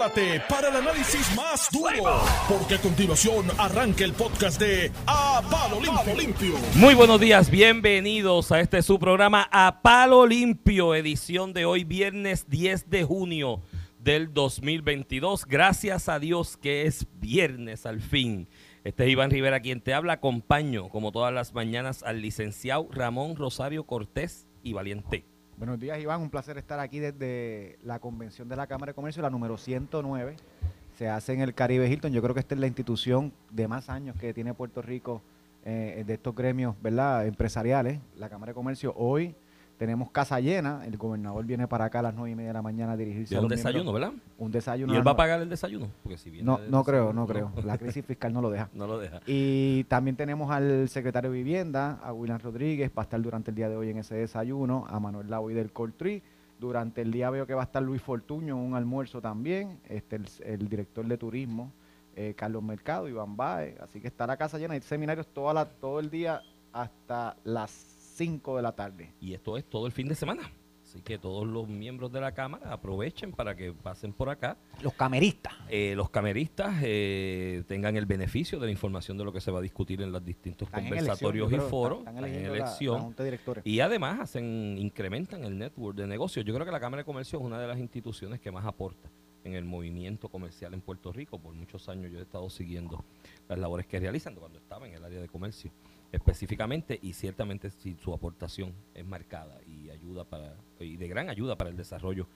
Para el análisis más duro, porque a continuación arranca el podcast de A Palo Limpio. Limpio. Muy buenos días, bienvenidos a este su programa A Palo Limpio, edición de hoy viernes 10 de junio del 2022. Gracias a Dios que es viernes al fin. Este es Iván Rivera quien te habla. Acompaño, como todas las mañanas, al licenciado Ramón Rosario Cortés y Valiente. Buenos días, Iván. Un placer estar aquí desde la convención de la Cámara de Comercio, la número 109. Se hace en el Caribe Hilton. Yo creo que esta es la institución de más años que tiene Puerto Rico eh, de estos gremios ¿verdad? empresariales. La Cámara de Comercio hoy tenemos casa llena, el gobernador viene para acá a las nueve y media de la mañana a dirigirse a un desayuno, ¿verdad? Un desayuno. ¿Y él va a pagar el desayuno? Porque si viene no, no creo, no creo. La crisis fiscal no lo deja. no lo deja. Y también tenemos al secretario de Vivienda, a William Rodríguez, va a estar durante el día de hoy en ese desayuno, a Manuel Lau y del Coltri. Durante el día veo que va a estar Luis Fortuño en un almuerzo también, este el, director de turismo, eh, Carlos Mercado, Iván Baez. Así que está la casa llena, hay seminarios toda la, todo el día hasta las 5 de la tarde. Y esto es todo el fin de semana. Así que todos los miembros de la Cámara aprovechen para que pasen por acá. Los cameristas. Eh, los cameristas eh, tengan el beneficio de la información de lo que se va a discutir en los distintos conversatorios y foros. en elección. y además hacen incrementan el network de negocios. Yo creo que la Cámara de Comercio es una de las instituciones que más aporta en el movimiento comercial en Puerto Rico. Por muchos años yo he estado siguiendo las labores que realizan cuando estaba en el área de comercio específicamente y ciertamente si su aportación es marcada y ayuda para y de gran ayuda para el desarrollo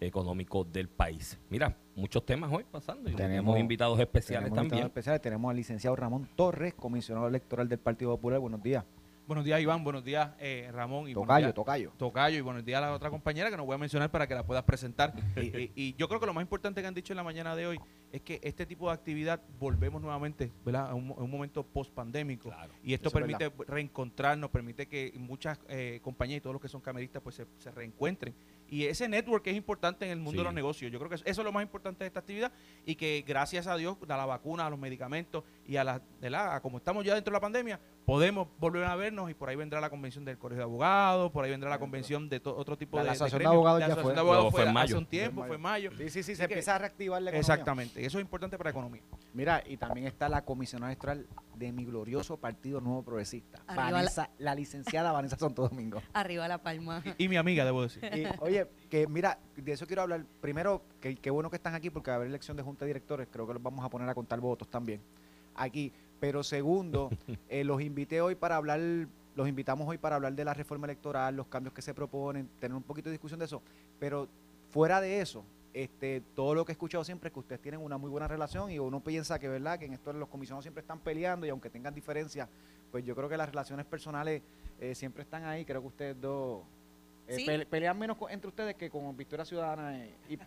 económico del país. Mira, muchos temas hoy pasando y tenemos invitados especiales también. especiales. Tenemos al licenciado Ramón Torres, comisionado electoral del Partido Popular. Buenos días. Buenos días, Iván. Buenos días, eh, Ramón. Y tocayo, tocayo. Tocayo. Y buenos días a la otra compañera que nos voy a mencionar para que la puedas presentar. y, yo creo que lo más importante que han dicho en la mañana de hoy es que este tipo de actividad volvemos nuevamente ¿verdad? A, un, momento post-pandémico. y esto permite reencontrarnos, permite que muchas eh, compañías y todos los que son cameristas pues se, se reencuentren y ese network es importante en el mundo de los negocios. Yo creo que eso es lo más importante de esta actividad y que gracias a Dios, a la vacuna, a los medicamentos y a la, de la como estamos ya dentro de la pandemia, podemos volver a vernos y por ahí vendrá la convención del Colegio de Abogados, por ahí vendrá la convención de otro tipo de... La asociación de, abogados ya fue. fue, mayo. hace un tiempo, fue en mayo. Sí, sí, sí, se empieza a reactivar la economía. Exactamente, y eso es importante para la economía. Mira, y también está la comisionada electoral de mi glorioso Partido Nuevo Progresista, la, licenciada Vanessa Santo Domingo. Arriba la palma. Y, mi amiga, debo decir. oye, que mira, de eso quiero hablar. Primero, que qué bueno que están aquí porque va a haber elección de junta de directores, creo que los vamos a poner a contar votos también aquí. Pero segundo, eh, los invité hoy para hablar, los invitamos hoy para hablar de la reforma electoral, los cambios que se proponen, tener un poquito de discusión de eso. Pero fuera de eso, este, todo lo que he escuchado siempre es que ustedes tienen una muy buena relación y uno piensa que verdad que en esto los comisionados siempre están peleando y aunque tengan diferencias, pues yo creo que las relaciones personales eh, siempre están ahí. Creo que ustedes dos eh, pelean menos entre ustedes que con Victoria Ciudadana y,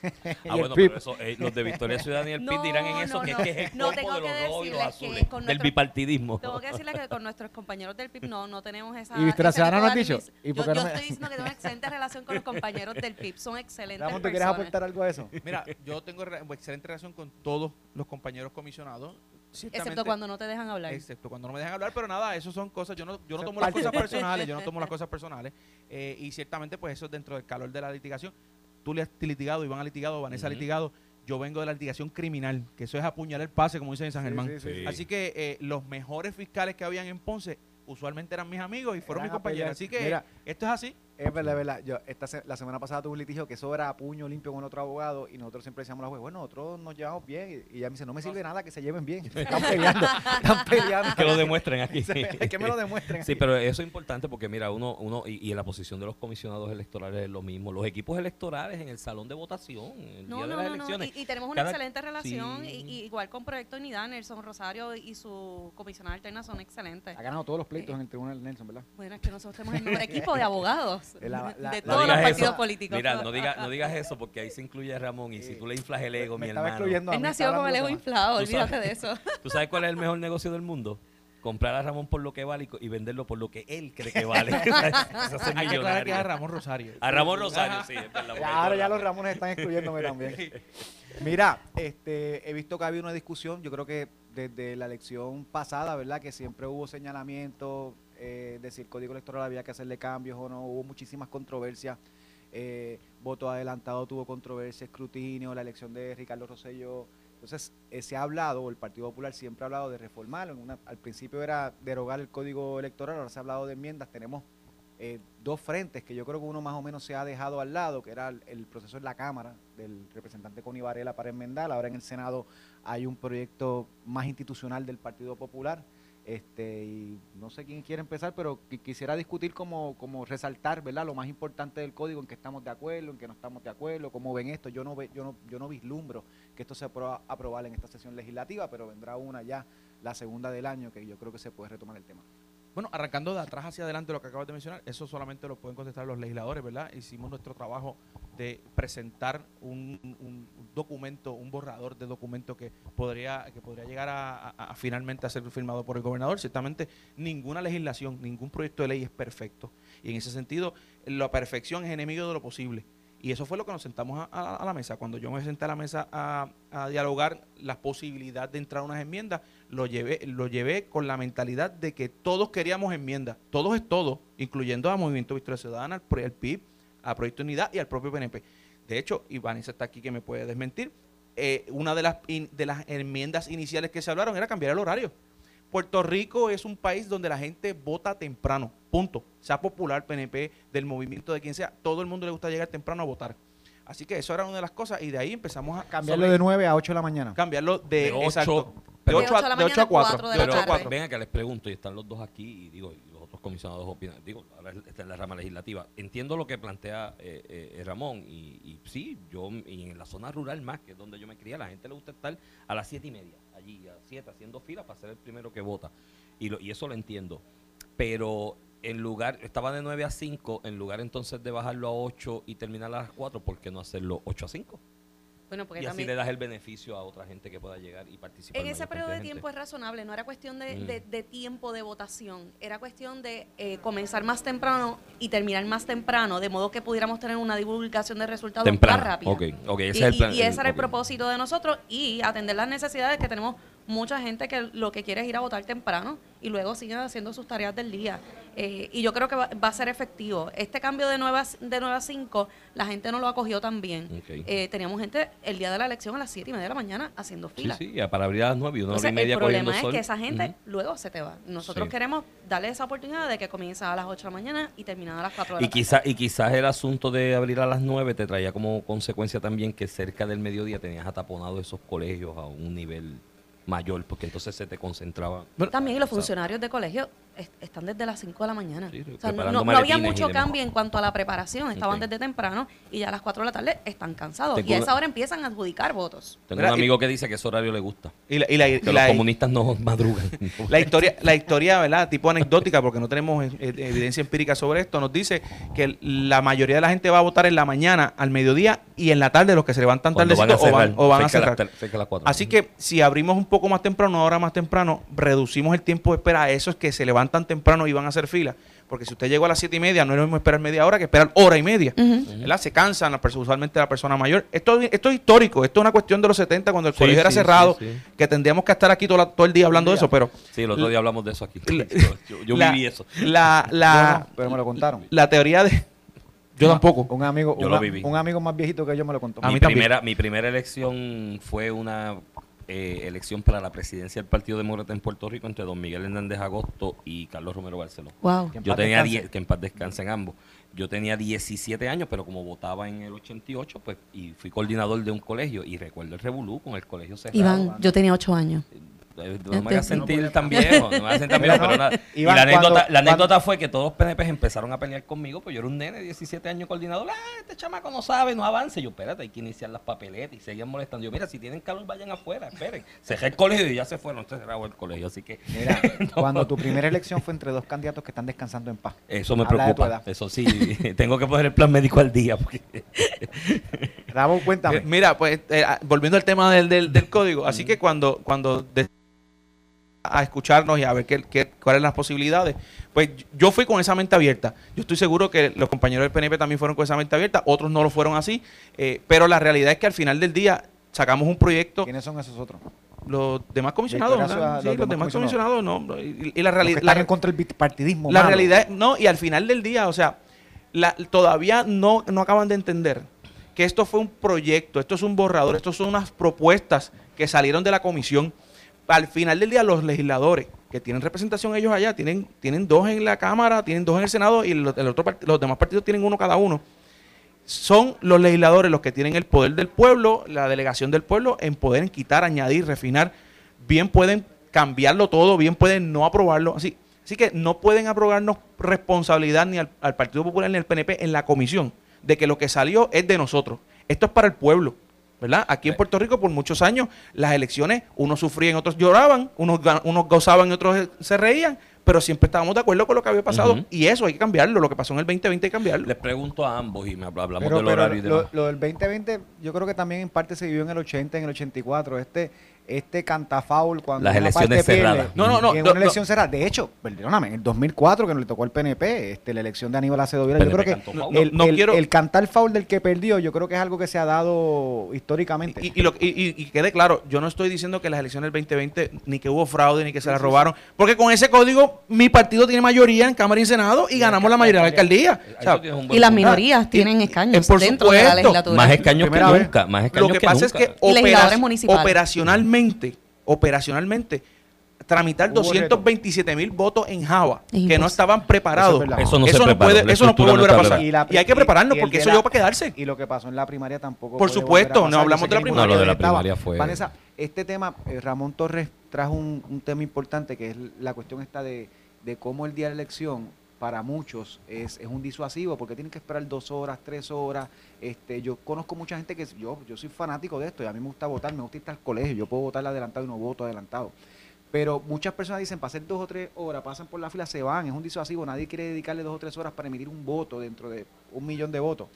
ah, bueno, pero eso, eh, los de Victoria Ciudadana y el PIB dirán en eso que, es que es el no, tengo de los rojos y los azules, del bipartidismo. Tengo que decirle que con nuestros compañeros del PIB no, no tenemos esa... ¿Y Victoria Ciudadana no has dicho? ¿Y yo, yo estoy diciendo que tengo una excelente relación con los compañeros del PIB, son excelentes Ramón, ¿te quieres aportar algo a eso? Mira, yo tengo excelente relación con todos los compañeros comisionados. Excepto cuando no te dejan hablar. Excepto cuando no me dejan hablar, pero nada, eso son cosas, yo no, yo no tomo las cosas personales, yo no tomo las cosas personales. Eh, y ciertamente, pues eso es dentro del calor de la litigación tú le has litigado, Iván ha litigado, Vanessa ha litigado. Yo vengo de la litigación criminal, que eso es apuñalar el pase, como dicen en San Germán. Así que eh, los mejores fiscales que habían en Ponce usualmente eran mis amigos y fueron mis compañeros. Así que esto es así. Es verdad, es verdad. Yo esta la semana pasada tuve un litigio que eso era a puño limpio con otro abogado y nosotros siempre decíamos a la juez, bueno, nosotros nos llevamos bien. Y, ella me dice, no me sirve nada que se lleven bien. Están peleando, están peleando. Que lo demuestren aquí. que me lo demuestren. Sí, pero eso es importante porque, mira, uno, uno y, en la posición de los comisionados electorales es lo mismo. Los equipos electorales en el salón de votación, el día de las elecciones. Y, tenemos una excelente relación, y, igual con Proyecto Unidad, Nelson Rosario y su comisionada alterna son excelentes. Ha ganado todos los pleitos en el Tribunal Nelson, ¿verdad? Bueno, es que nosotros tenemos el mejor equipo de abogados. de todos los partidos políticos. Mira, no, diga, no digas eso porque ahí se incluye a Ramón y si tú le inflas el ego, mi hermano. Él nació con el ego inflado, olvídate de eso. ¿Tú sabes cuál es el mejor negocio del mundo? comprar a Ramón por lo que vale y venderlo por lo que él cree que vale. Hay que aclarar que a Ramón Rosario. A Ramón Rosario, sí. ahora ya los Ramones están excluyéndome también. Mira, este, he visto que ha habido una discusión, yo creo que desde la elección pasada, ¿verdad? Que siempre hubo señalamientos, eh, de si el código electoral había que hacerle cambios o no, hubo muchísimas controversias. eh, voto adelantado tuvo controversia, escrutinio, la elección de Ricardo Rosello. Entonces, eh, se ha hablado, el Partido Popular siempre ha hablado de reformarlo. al principio era derogar el código electoral, ahora se ha hablado de enmiendas. Tenemos eh, dos frentes que yo creo que uno más o menos se ha dejado al lado, que era el, proceso en la Cámara del representante Connie Varela para enmendar. Ahora en el Senado hay un proyecto más institucional del Partido Popular. Este, y no sé quién quiere empezar, pero quisiera discutir como, como resaltar, ¿verdad? Lo más importante del código, en que estamos de acuerdo, en que no estamos de acuerdo, cómo ven esto. Yo no ve, yo no, yo no vislumbro que esto se aprueba, aprobar en esta sesión legislativa, pero vendrá una ya, la segunda del año, que yo creo que se puede retomar el tema. Bueno, arrancando de atrás hacia adelante lo que acabas de mencionar, eso solamente lo pueden contestar los legisladores, ¿verdad? Hicimos nuestro trabajo de presentar un, documento, un borrador de documento que podría, que podría llegar a, finalmente a ser firmado por el gobernador. Ciertamente ninguna legislación, ningún proyecto de ley es perfecto. Y en ese sentido, la perfección es enemigo de lo posible. Y eso fue lo que nos sentamos a, la mesa. Cuando yo me senté a la mesa a, dialogar la posibilidad de entrar a unas enmiendas, lo llevé, lo llevé con la mentalidad de que todos queríamos enmiendas. Todos es todo, incluyendo a Movimiento Victoria Ciudadana, al, PIB, a Proyecto Unidad y al propio PNP. De hecho, Vanessa está aquí que me puede desmentir. Eh, una de las, de las enmiendas iniciales que se hablaron era cambiar el horario. Puerto Rico es un país donde la gente vota temprano, punto. Sea popular, PNP, del movimiento de quien sea, todo el mundo le gusta llegar temprano a votar. Así que eso era una de las cosas y de ahí empezamos a... Cambiarlo de 9 a 8 de la mañana. Cambiarlo de, 8, de 8 a, de 8 a 4. De 8 a 4. Venga que les pregunto, y están los dos aquí, y digo, los comisionados opinan, digo, ahora está en la rama legislativa. Entiendo lo que plantea eh, eh, Ramón, y, y, sí, yo, y en la zona rural más, que es donde yo me crié, a la gente le gusta estar a las 7 y media allí a 7 haciendo fila para ser el primero que vota. Y, y eso lo entiendo. Pero en lugar, estaba de 9 a 5, en lugar entonces de bajarlo a 8 y terminar a las 4, ¿por qué no hacerlo 8 a 5? Y así le das el beneficio a otra gente que pueda llegar y participar. En ese periodo de, tiempo es razonable, no era cuestión de, mm. tiempo de votación, era cuestión de eh, comenzar más temprano y terminar más temprano, de modo que pudiéramos tener una divulgación de resultados más rápida. y, ese era el propósito de nosotros y atender las necesidades que tenemos mucha gente que lo que quiere es ir a votar temprano y luego siguen haciendo sus tareas del día. Eh, y yo creo que va, a ser efectivo. Este cambio de 9 a, de 9 a 5, la gente no lo acogió tan bien. Eh, teníamos gente el día de la elección a las 7 y media de la mañana haciendo fila. Sí, sí, para abrir a las 9 y una hora y media El problema es que esa gente luego se te va. Nosotros queremos darle esa oportunidad de que comience a las 8 de la mañana y termine a las 4 de la y quizá, Y quizás el asunto de abrir a las 9 te traía como consecuencia también que cerca del mediodía tenías ataponado esos colegios a un nivel mayor, porque entonces se te concentraba. También los funcionarios de colegio están desde las 5 de la mañana. no, había mucho cambio en cuanto a la preparación, estaban desde temprano y ya a las 4 de la tarde están cansados. y a esa hora empiezan a adjudicar votos. Tengo un amigo que dice que ese horario le gusta. Y, que los comunistas no madrugan. la historia, la historia, ¿verdad? Tipo anecdótica, porque no tenemos eh, evidencia empírica sobre esto, nos dice que la mayoría de la gente va a votar en la mañana, al mediodía y en la tarde los que se levantan tarde o van, a cerrar. Así que si abrimos un poco más temprano, ahora más temprano, reducimos el tiempo de espera a esos que se levantan temprano y van a hacer fila. Porque si usted llegó a las siete y media, no es lo mismo esperar media hora que esperar hora y media. Se cansan, usualmente la persona mayor. Esto, esto es histórico, esto es una cuestión de los 70, cuando el colegio era cerrado, que tendríamos que estar aquí todo, todo el día hablando de eso, pero... Sí, el otro día hablamos de eso aquí. yo, viví eso. La, la, pero me lo contaron. La teoría de... Yo tampoco. Un amigo, un amigo más viejito que yo me lo contó. mi, primera, mi primera elección fue una eh, elección para la presidencia del Partido Demócrata en Puerto Rico entre don Miguel Hernández Agosto y Carlos Romero Barceló. Yo tenía 10, que en paz descansen ambos. Yo tenía 17 años, pero como votaba en el 88, pues, y fui coordinador de un colegio, y recuerdo el revolú con el colegio cerrado. Iván, yo tenía 8 años. Eh, no me a sentir tan viejo, no me a sentir tan viejo, pero nada. y la anécdota, la anécdota fue que todos los PNP empezaron a pelear conmigo, pues yo era un nene de 17 años coordinador, ah, este chamaco no sabe, no avance. Yo, espérate, hay que iniciar las papeletas y seguían molestando. Yo, mira, si tienen calor, vayan afuera, esperen. Cerré el colegio y ya se fueron, se cerró el colegio, así que... Mira, cuando tu primera elección fue entre dos candidatos que están descansando en paz. Eso me preocupa, eso sí, tengo que poner el plan médico al día. Porque... cuéntame. Mira, pues, eh, ah, volviendo al tema del, del, código, así que cuando... cuando a escucharnos y a ver qué, qué, cuáles son las posibilidades. Pues yo fui con esa mente abierta. Yo estoy seguro que los compañeros del PNP también fueron con esa mente abierta, otros no lo fueron así, eh, pero la realidad es que al final del día sacamos un proyecto. ¿Quiénes son esos otros? Los demás comisionados, sí, los, demás comisionados, no. Y, la realidad. Están en contra del bipartidismo. La realidad, no, y al final del día, o sea, todavía no, no acaban de entender que esto fue un proyecto, esto es un borrador, esto son unas propuestas que salieron de la comisión. Al final del día, los legisladores que tienen representación ellos allá, tienen, tienen dos en la Cámara, tienen dos en el Senado y los demás partidos tienen uno cada uno. Son los legisladores los que tienen el poder del pueblo, la delegación del pueblo, en poder quitar, añadir, refinar. Bien pueden cambiarlo todo, bien pueden no aprobarlo. Así, así que no pueden aprobarnos responsabilidad ni al, Partido Popular ni al PNP en la comisión de que lo que salió es de nosotros. Esto es para el pueblo. ¿Verdad? Aquí en Puerto Rico por muchos años las elecciones, unos sufrían, otros lloraban, unos, unos gozaban y otros se reían, pero siempre estábamos de acuerdo con lo que había pasado y eso hay que cambiarlo, lo que pasó en el 2020 hay que cambiarlo. Les pregunto a ambos y me hablamos del horario y demás. Lo, lo, del 2020 yo creo que también en parte se vivió en el 80, en el 84, este este cantafaul cuando las elecciones cerradas. no, no, no, en una elección cerrada. De hecho, perdóname, en el 2004 que no le tocó al PNP, este, la elección de Aníbal Acevedo yo creo que el, no, quiero... el, cantar foul del que perdió, yo creo que es algo que se ha dado históricamente. Y, y, quede claro, yo no estoy diciendo que las elecciones del 2020 ni que hubo fraude ni que se la robaron, porque con ese código mi partido tiene mayoría en Cámara y Senado y, ganamos la mayoría de la alcaldía. y las minorías tienen escaños dentro de la legislatura. Más escaños que nunca, más escaños Lo que, pasa es que operacionalmente operacionalmente, tramitar 227 mil votos en Java que no estaban preparados. Eso, no, puede, eso no puede volver a pasar. Y, hay que prepararnos porque eso llegó para quedarse. Y lo que pasó en la primaria tampoco. Por supuesto, no hablamos de la primaria. No, lo de la primaria fue. Vanessa, este tema, eh, Ramón Torres trajo un, tema importante que es la cuestión esta de, de cómo el día de la elección para muchos es, es, un disuasivo porque tienen que esperar dos horas, tres horas. Este, yo conozco mucha gente que yo, yo soy fanático de esto y a mí me gusta votar, me gusta ir al colegio, yo puedo votar adelantado y no voto adelantado. Pero muchas personas dicen, hacer dos o tres horas, pasan por la fila, se van, es un disuasivo, nadie quiere dedicarle dos o tres horas para emitir un voto dentro de un millón de votos.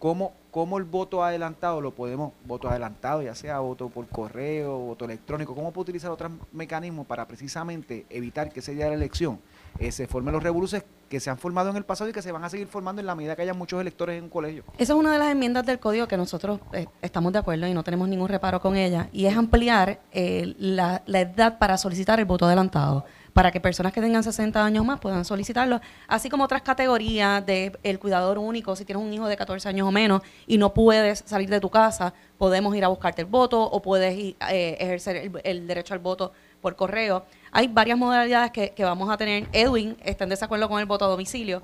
¿Cómo, cómo el voto adelantado lo podemos, voto adelantado, ya sea voto por correo, voto electrónico, cómo puede utilizar otros mecanismos para precisamente evitar que día de la elección eh, se formen los revoluciones que se han formado en el pasado y que se van a seguir formando en la medida que haya muchos electores en un colegio. Esa es una de las enmiendas del código que nosotros eh, estamos de acuerdo y no tenemos ningún reparo con ella, y es ampliar eh, la, edad para solicitar el voto adelantado para que personas que tengan 60 años más puedan solicitarlo, así como otras categorías de el cuidador único, si tienes un hijo de 14 años o menos y no puedes salir de tu casa, podemos ir a buscarte el voto o puedes ejercer el derecho al voto por correo. Hay varias modalidades que, vamos a tener. Edwin está en desacuerdo con el voto a domicilio.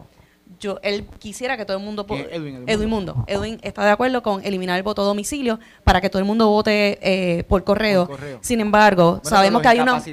Yo, él quisiera que todo el mundo... Edwin, Edwin, Mundo. Edwin está de acuerdo con eliminar el voto a domicilio para que todo el mundo vote eh, por, correo. Sin embargo, sabemos que hay unos...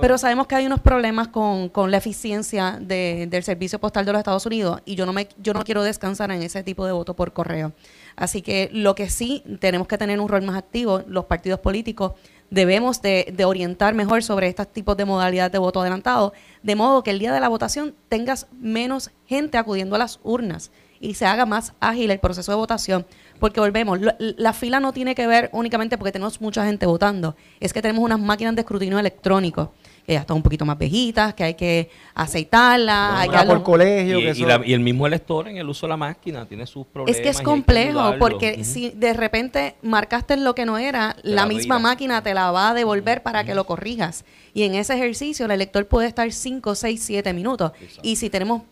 Pero sabemos que hay unos problemas con, la eficiencia del servicio postal de los Estados Unidos y yo no, me, yo no quiero descansar en ese tipo de voto por correo. Así que lo que sí tenemos que tener un rol más activo, los partidos políticos, debemos de, orientar mejor sobre estos tipos de modalidades de voto adelantado, de modo que el día de la votación tengas menos gente acudiendo a las urnas y se haga más ágil el proceso de votación. Porque volvemos, la fila no tiene que ver únicamente porque tenemos mucha gente votando, es que tenemos unas máquinas de escrutinio electrónico que ya están un poquito más viejitas, que hay que aceitarlas. hay que por colegio. Y, el mismo elector en el uso de la máquina tiene sus problemas. Es que es complejo, porque si de repente marcaste lo que no era, la, misma máquina te la va a devolver para que lo corrijas. Y en ese ejercicio el elector puede estar 5, 6, 7 minutos. Y si tenemos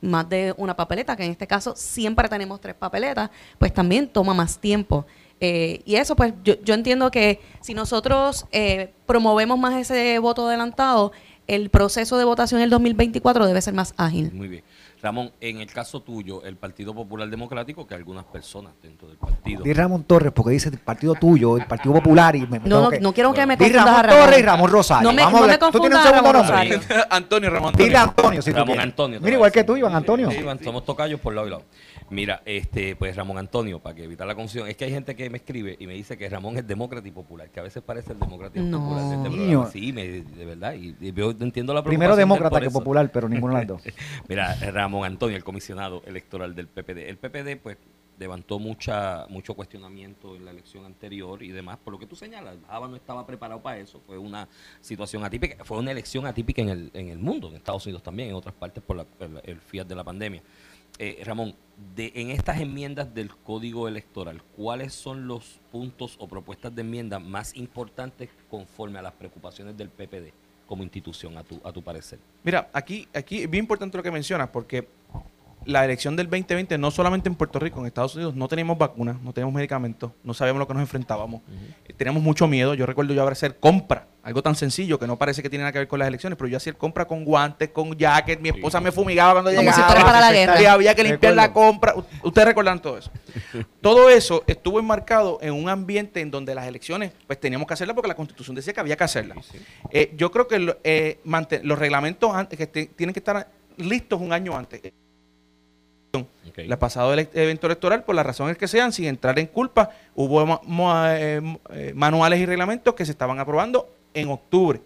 más de una papeleta, que en este caso siempre tenemos tres papeletas, pues también toma más tiempo. Eh, y eso, pues yo, yo, entiendo que si nosotros eh, promovemos más ese voto adelantado, el proceso de votación en el 2024 debe ser más ágil. Muy bien. Ramón, en el caso tuyo, el Partido Popular Democrático, que algunas personas dentro del partido. Di Ramón Torres, porque dice el Partido tuyo, el Partido Popular. y me, No, no, no quiero que me confundas Ramón, Ramón Torres y Ramón Rosario. No me, Vamos no me ¿Tú tienes un segundo nombre? Antonio Ramón Dile Antonio, si Ramón Antonio. Mira, igual que tú, Iván Antonio. Sí, Iván, somos tocayos por lado y lado. Mira, este, pues Ramón Antonio, para que evitar la confusión, es que hay gente que me escribe y me dice que Ramón es demócrata y popular, que a veces parece el demócrata y popular de Sí, de verdad, y, yo entiendo la Primero demócrata que popular, pero ninguno de las dos. Mira, Ramón Antonio, el comisionado electoral del PPD. El PPD, pues, levantó mucha mucho cuestionamiento en la elección anterior y demás, por lo que tú señalas, Java no estaba preparado para eso, fue una situación atípica, fue una elección atípica en el, en el mundo, en Estados Unidos también, en otras partes por el, el fiat de la pandemia. Eh, Ramón, de, en estas enmiendas del Código Electoral, ¿cuáles son los puntos o propuestas de enmienda más importantes conforme a las preocupaciones del PPD como institución, a tu, a tu parecer? Mira, aquí, aquí es bien importante lo que mencionas, porque la elección del 2020, no solamente en Puerto Rico, en Estados Unidos, no teníamos vacunas, no teníamos medicamentos, no sabíamos lo que nos enfrentábamos. Eh, teníamos mucho miedo. Yo recuerdo yo hacer compra, algo tan sencillo que no parece que tiene nada que ver con las elecciones, pero yo hacía el compra con guantes, con jacket, mi esposa me fumigaba cuando Como llegaba. Si para la guerra. Y había que limpiar la compra. Ustedes recuerdan todo eso. todo eso estuvo enmarcado en un ambiente en donde las elecciones, pues teníamos que hacerlas porque la Constitución decía que había que hacerlas. Eh, yo creo que eh, los reglamentos antes que tienen que estar listos un año antes. La pasado evento electoral, por las razones que sean, sin entrar en culpa, hubo eh, eh, manuales y reglamentos que se estaban aprobando en octubre.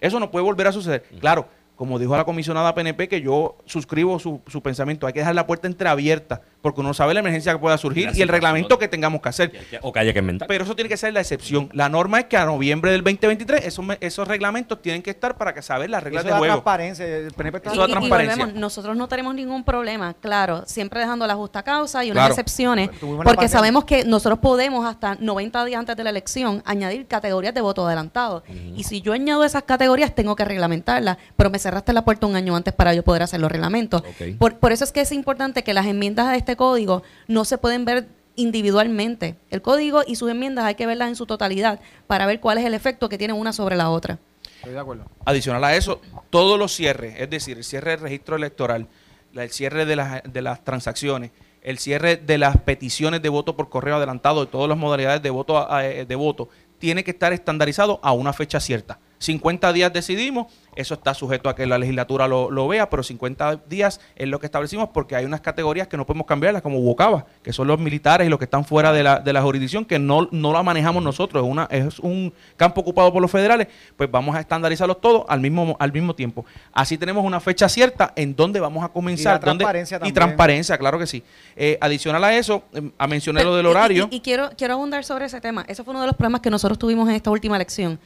Eso no puede volver a suceder. Claro, como dijo la comisionada PNP, que yo suscribo su, su pensamiento, hay que dejar la puerta entreabierta porque uno sabe la emergencia que pueda surgir y, el reglamento que tengamos que hacer. o que haya que inventar. Pero eso tiene que ser la excepción. La norma es que a noviembre del 2023 esos, esos reglamentos tienen que estar para que saber las reglas de juego. transparencia. El eso y, transparencia. nosotros no tenemos ningún problema, claro, siempre dejando la justa causa y unas excepciones, porque sabemos que nosotros podemos hasta 90 días antes de la elección añadir categorías de voto adelantado. Y si yo añado esas categorías, tengo que reglamentarlas, pero me cerraste la puerta un año antes para yo poder hacer los reglamentos. Por, por eso es que es importante que las enmiendas a este código no se pueden ver individualmente. El código y sus enmiendas hay que verlas en su totalidad para ver cuál es el efecto que tiene una sobre la otra. Estoy de acuerdo. Adicional a eso, todos los cierres, es decir, el cierre del registro electoral, el cierre de las, de las transacciones, el cierre de las peticiones de voto por correo adelantado, de todas las modalidades de voto, eh, de voto, tiene que estar estandarizado a una fecha cierta. 50 días decidimos, eso está sujeto a que la legislatura lo, vea, pero 50 días es lo que establecimos porque hay unas categorías que no podemos cambiarlas, como Bocaba, que son los militares y los que están fuera de la, de la jurisdicción, que no, no la manejamos nosotros, es, una, es un campo ocupado por los federales, pues vamos a estandarizarlos todos al mismo, al mismo tiempo. Así tenemos una fecha cierta en donde vamos a comenzar. Y transparencia Y transparencia, claro que sí. Eh, adicional a eso, em, a mencionar lo del horario. Y, y, quiero, quiero abundar sobre ese tema. Eso fue uno de los problemas que nosotros tuvimos en esta última elección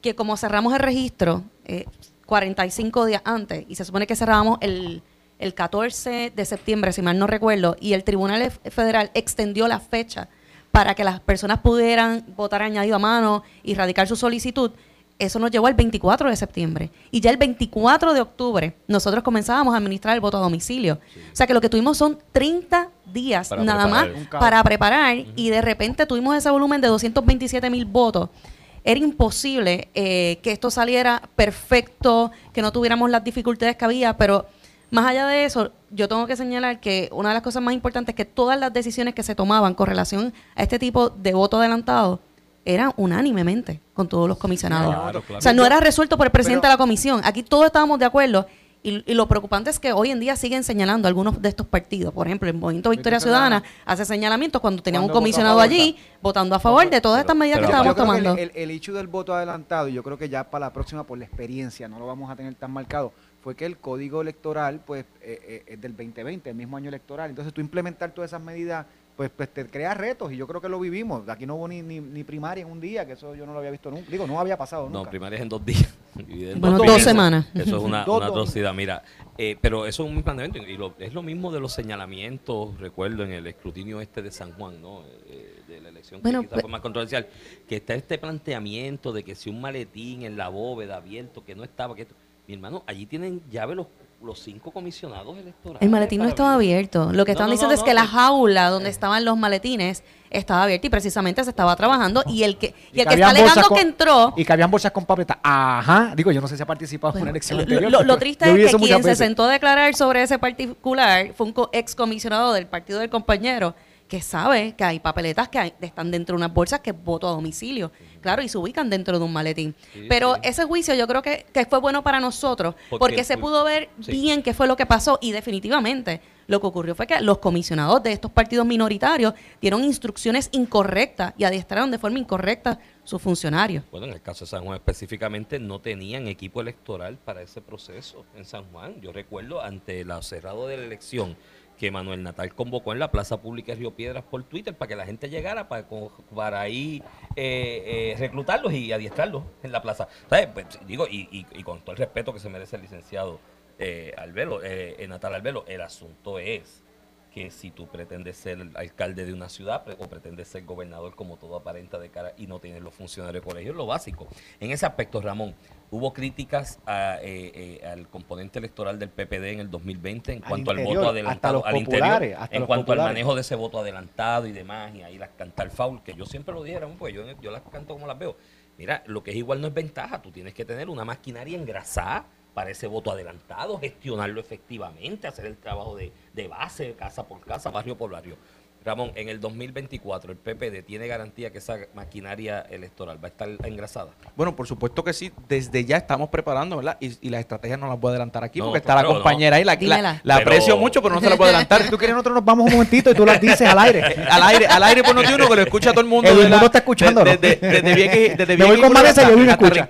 que como cerramos el registro eh, 45 días antes, y se supone que cerrábamos el, el 14 de septiembre, si mal no recuerdo, y el Tribunal Federal extendió la fecha para que las personas pudieran votar añadido a mano y radicar su solicitud, eso nos llevó al 24 de septiembre. Y ya el 24 de octubre nosotros comenzábamos a administrar el voto a domicilio. O sea que lo que tuvimos son 30 días nada más para preparar y de repente tuvimos ese volumen de 227 mil votos era imposible eh, que esto saliera perfecto, que no tuviéramos las dificultades que había, pero más allá de eso, yo tengo que señalar que una de las cosas más importantes es que todas las decisiones que se tomaban con relación a este tipo de voto adelantado eran unánimemente con todos los comisionados. O sea, no era resuelto por el presidente de la comisión. Aquí todos estábamos de acuerdo y, lo preocupante es que hoy en día siguen señalando algunos de estos partidos. Por ejemplo, el Movimiento Victoria Ciudadana hace señalamientos cuando tenía un comisionado allí votando a favor de todas estas medidas que estábamos tomando. el, el, hecho del voto adelantado, y yo creo que ya para la próxima, por la experiencia, no lo vamos a tener tan marcado, fue que el código electoral pues eh, eh, es del 2020, el mismo año electoral. Entonces tú implementar todas esas medidas pues, pues te crea retos y yo creo que lo vivimos. Aquí no hubo ni, ni, primaria en un día, que eso yo no lo había visto nunca. Digo, no había pasado nunca. No, primaria en dos días. bueno, dos, semanas. Eso es una, una atrocidad. Mira, eh, pero eso es un planteamiento y es lo mismo de los señalamientos, recuerdo, en el escrutinio este de San Juan, ¿no? Eh, de la elección que quizás pues fue más controversial, que está este planteamiento de que si un maletín en la bóveda abierto que no estaba, que mi hermano, allí tienen llave los los cinco comisionados electorales. El maletín no estaba abierto. Lo que estaban diciendo es que la jaula donde estaban los maletines estaba abierta y precisamente se estaba trabajando y el que, y, el que está alegando que entró... Y que habían bolsas con papeleta. Ajá. Digo, yo no sé si ha participado en una elección anterior. Lo, triste es que quien se sentó a declarar sobre ese particular fue un ex comisionado del partido del compañero que sabe que hay papeletas que están dentro de unas bolsas que voto a domicilio, claro, y se ubican dentro de un maletín. Pero ese juicio yo creo que, fue bueno para nosotros, porque, se pudo ver bien qué fue lo que pasó y definitivamente lo que ocurrió fue que los comisionados de estos partidos minoritarios dieron instrucciones incorrectas y adiestraron de forma incorrecta sus funcionarios. Bueno, en el caso de San Juan específicamente no tenían equipo electoral para ese proceso en San Juan. Yo recuerdo ante la cerrado de la elección que Manuel Natal convocó en la Plaza Pública de Río Piedras por Twitter para que la gente llegara para, para ahí eh, eh, reclutarlos y adiestrarlos en la plaza. Pues, digo, y, con todo el respeto que se merece el licenciado eh, eh, Natal Albelo, el asunto es que si tú pretendes ser alcalde de una ciudad o pretendes ser gobernador como todo aparenta de cara y no tienes los funcionarios de colegio, lo básico. En ese aspecto, Ramón, hubo críticas eh, eh, al componente electoral del PPD en el 2020 en cuanto al voto adelantado al interior, en cuanto al manejo de ese voto adelantado y demás, y ahí las cantar foul, que yo siempre lo dije, pues yo, yo las canto como las veo. Mira, lo que es igual no es ventaja, tú tienes que tener una maquinaria engrasada para ese voto adelantado, gestionarlo efectivamente, hacer el trabajo de, de base, casa por casa, barrio por barrio. Ramón, en el 2024 el PPD tiene garantía que esa maquinaria electoral va a estar engrasada. Bueno, por supuesto que sí. Desde ya estamos preparando, ¿verdad? Y, y las estrategias no las voy a adelantar aquí porque está la compañera ahí. La, la, aprecio mucho, pero no se la puedo adelantar. Si tú quieres, nosotros nos vamos un momentito y tú las dices al aire. al aire, al aire por uno que lo escucha todo el mundo. El mundo está escuchando. Desde, desde, desde, Me voy con Vanessa y yo vine escucha.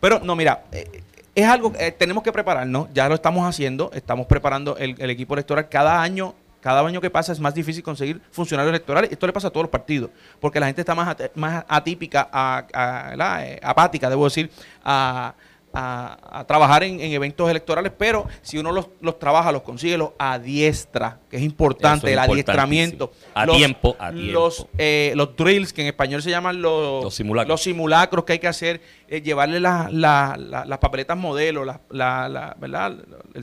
Pero no, mira, eh, es algo que eh, tenemos que prepararnos, ya lo estamos haciendo, estamos preparando el, equipo electoral. Cada año, cada año que pasa es más difícil conseguir funcionarios electorales. Esto le pasa a todos los partidos, porque la gente está más, más atípica, eh, apática, debo decir, a a, trabajar en, eventos electorales, pero si uno los, los, trabaja, los consigue, los adiestra, que es importante, el adiestramiento. A tiempo, a tiempo. Los, eh, los drills, que en español se llaman los, los, simulacros. los simulacros que hay que hacer, eh, llevarle las papeletas modelo, la, ¿verdad?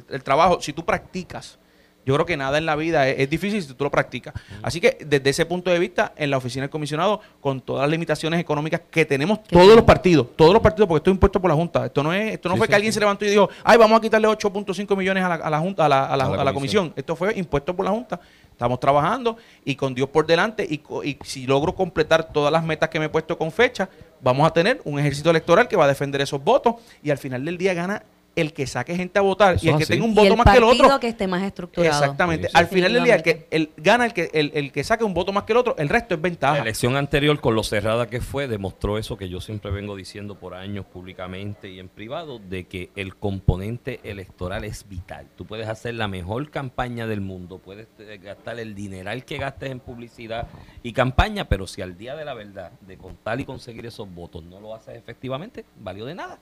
el trabajo. Si tú practicas yo creo que nada en la vida es, difícil si tú lo practicas. Así que desde ese punto de vista, en la oficina del comisionado, con todas las limitaciones económicas que tenemos todos los partidos, todos los partidos, porque esto es impuesto por la Junta. Esto no es, esto no fue que alguien se levantó y dijo, ay, vamos a quitarle 8.5 millones a la, Junta, a la, a la, comisión. Esto fue impuesto por la Junta. Estamos trabajando y con Dios por delante y, y, si logro completar todas las metas que me he puesto con fecha, vamos a tener un ejército electoral que va a defender esos votos y al final del día gana el que saque gente a votar y el que tenga un voto más que el otro. que esté más estructurado. Exactamente. Al final del día, el que el, gana el que, el, que saque un voto más que el otro, el resto es ventaja. La elección anterior, con lo cerrada que fue, demostró eso que yo siempre vengo diciendo por años públicamente y en privado, de que el componente electoral es vital. Tú puedes hacer la mejor campaña del mundo, puedes gastar el dineral que gastes en publicidad y campaña, pero si al día de la verdad, de contar y conseguir esos votos, no lo haces efectivamente, valió de nada.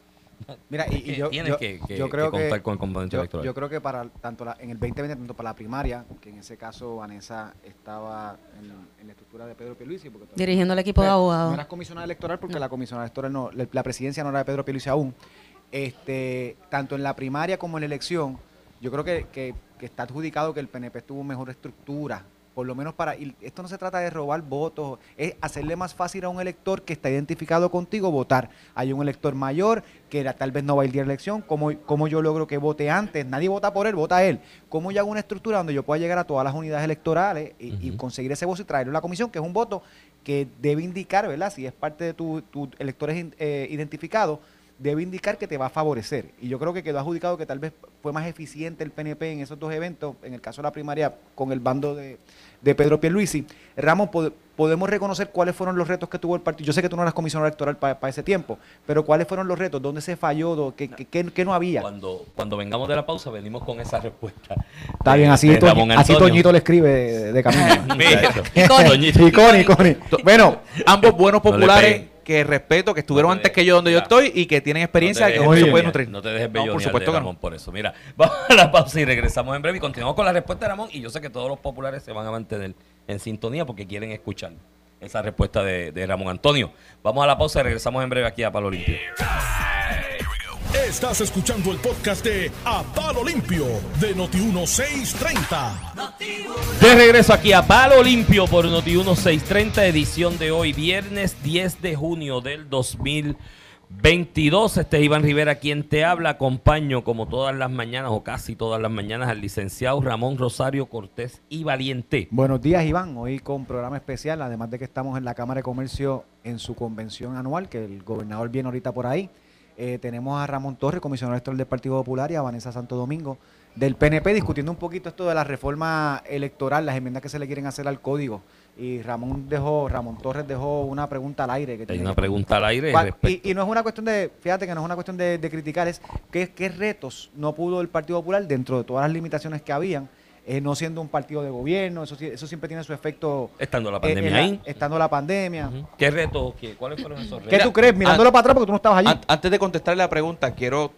Mira, y, yo, creo que, contar con el componente electoral. Yo creo que para tanto en el 2020, tanto para la primaria, que en ese caso Vanessa estaba en, la estructura de Pedro Pierluisi. Porque Dirigiendo el equipo de abogados. No eras comisionada electoral porque la comisionada electoral no, la, presidencia no era de Pedro Pierluisi aún. Este, tanto en la primaria como en la elección, yo creo que, que, que está adjudicado que el PNP tuvo mejor estructura por lo menos para, y esto no se trata de robar votos, es hacerle más fácil a un elector que está identificado contigo votar. Hay un elector mayor que tal vez no va a ir a la elección, ¿cómo, cómo yo logro que vote antes? Nadie vota por él, vota él. ¿Cómo yo hago una estructura donde yo pueda llegar a todas las unidades electorales y, conseguir ese voto y traerlo a la comisión, que es un voto que debe indicar, ¿verdad? Si es parte de tus tu electores eh, identificados, debe indicar que te va a favorecer. Y yo creo que quedó adjudicado que tal vez fue más eficiente el PNP en esos dos eventos, en el caso de la primaria con el bando de, de Pedro Pierluisi. Ramos, podemos reconocer cuáles fueron los retos que tuvo el partido. Yo sé que tú no eras comisionado electoral para ese tiempo, pero cuáles fueron los retos, dónde se falló, qué, qué, no había. Cuando, cuando vengamos de la pausa, venimos con esa respuesta. Está bien, así, así Toñito le escribe de, camino. icónico. Bueno, ambos buenos populares que respeto, que estuvieron antes que yo donde yo estoy y que tienen experiencia que se puede nutrir. No te dejes bello por supuesto de Ramón por eso. Mira, vamos a la pausa y regresamos en breve y continuamos con la respuesta de Ramón y yo sé que todos los populares se van a mantener en sintonía porque quieren escuchar esa respuesta de, de Ramón Antonio. Vamos a la pausa y regresamos en breve aquí a Palo Limpio. Estás escuchando el podcast de A Palo Limpio de Noti1630. De regreso aquí a Palo Limpio por Noti1630, edición de hoy, viernes 10 de junio del 2022. Este es Iván Rivera quien te habla. Acompaño como todas las mañanas o casi todas las mañanas al licenciado Ramón Rosario Cortés y Valiente. Buenos días, Iván. Hoy con programa especial, además de que estamos en la Cámara de Comercio en su convención anual, que el gobernador viene ahorita por ahí. Eh, tenemos a Ramón Torres, comisionado electoral del Partido Popular, y a Vanessa Santo Domingo del PNP, discutiendo un poquito esto de la reforma electoral, las enmiendas que se le quieren hacer al código. Y Ramón dejó, Ramón Torres dejó una pregunta al aire. Que Hay una pregunta al aire. Y, no es una cuestión de, fíjate que no es una cuestión de, criticar, es qué, qué retos no pudo el Partido Popular dentro de todas las limitaciones que habían eh, no siendo un partido de gobierno, eso, eso siempre tiene su efecto. Estando la pandemia ahí. Estando la pandemia. ¿Qué retos? ¿Cuáles fueron esos retos? ¿Qué tú crees? Mirándolo para atrás porque tú no estabas allí. antes de contestarle la pregunta, quiero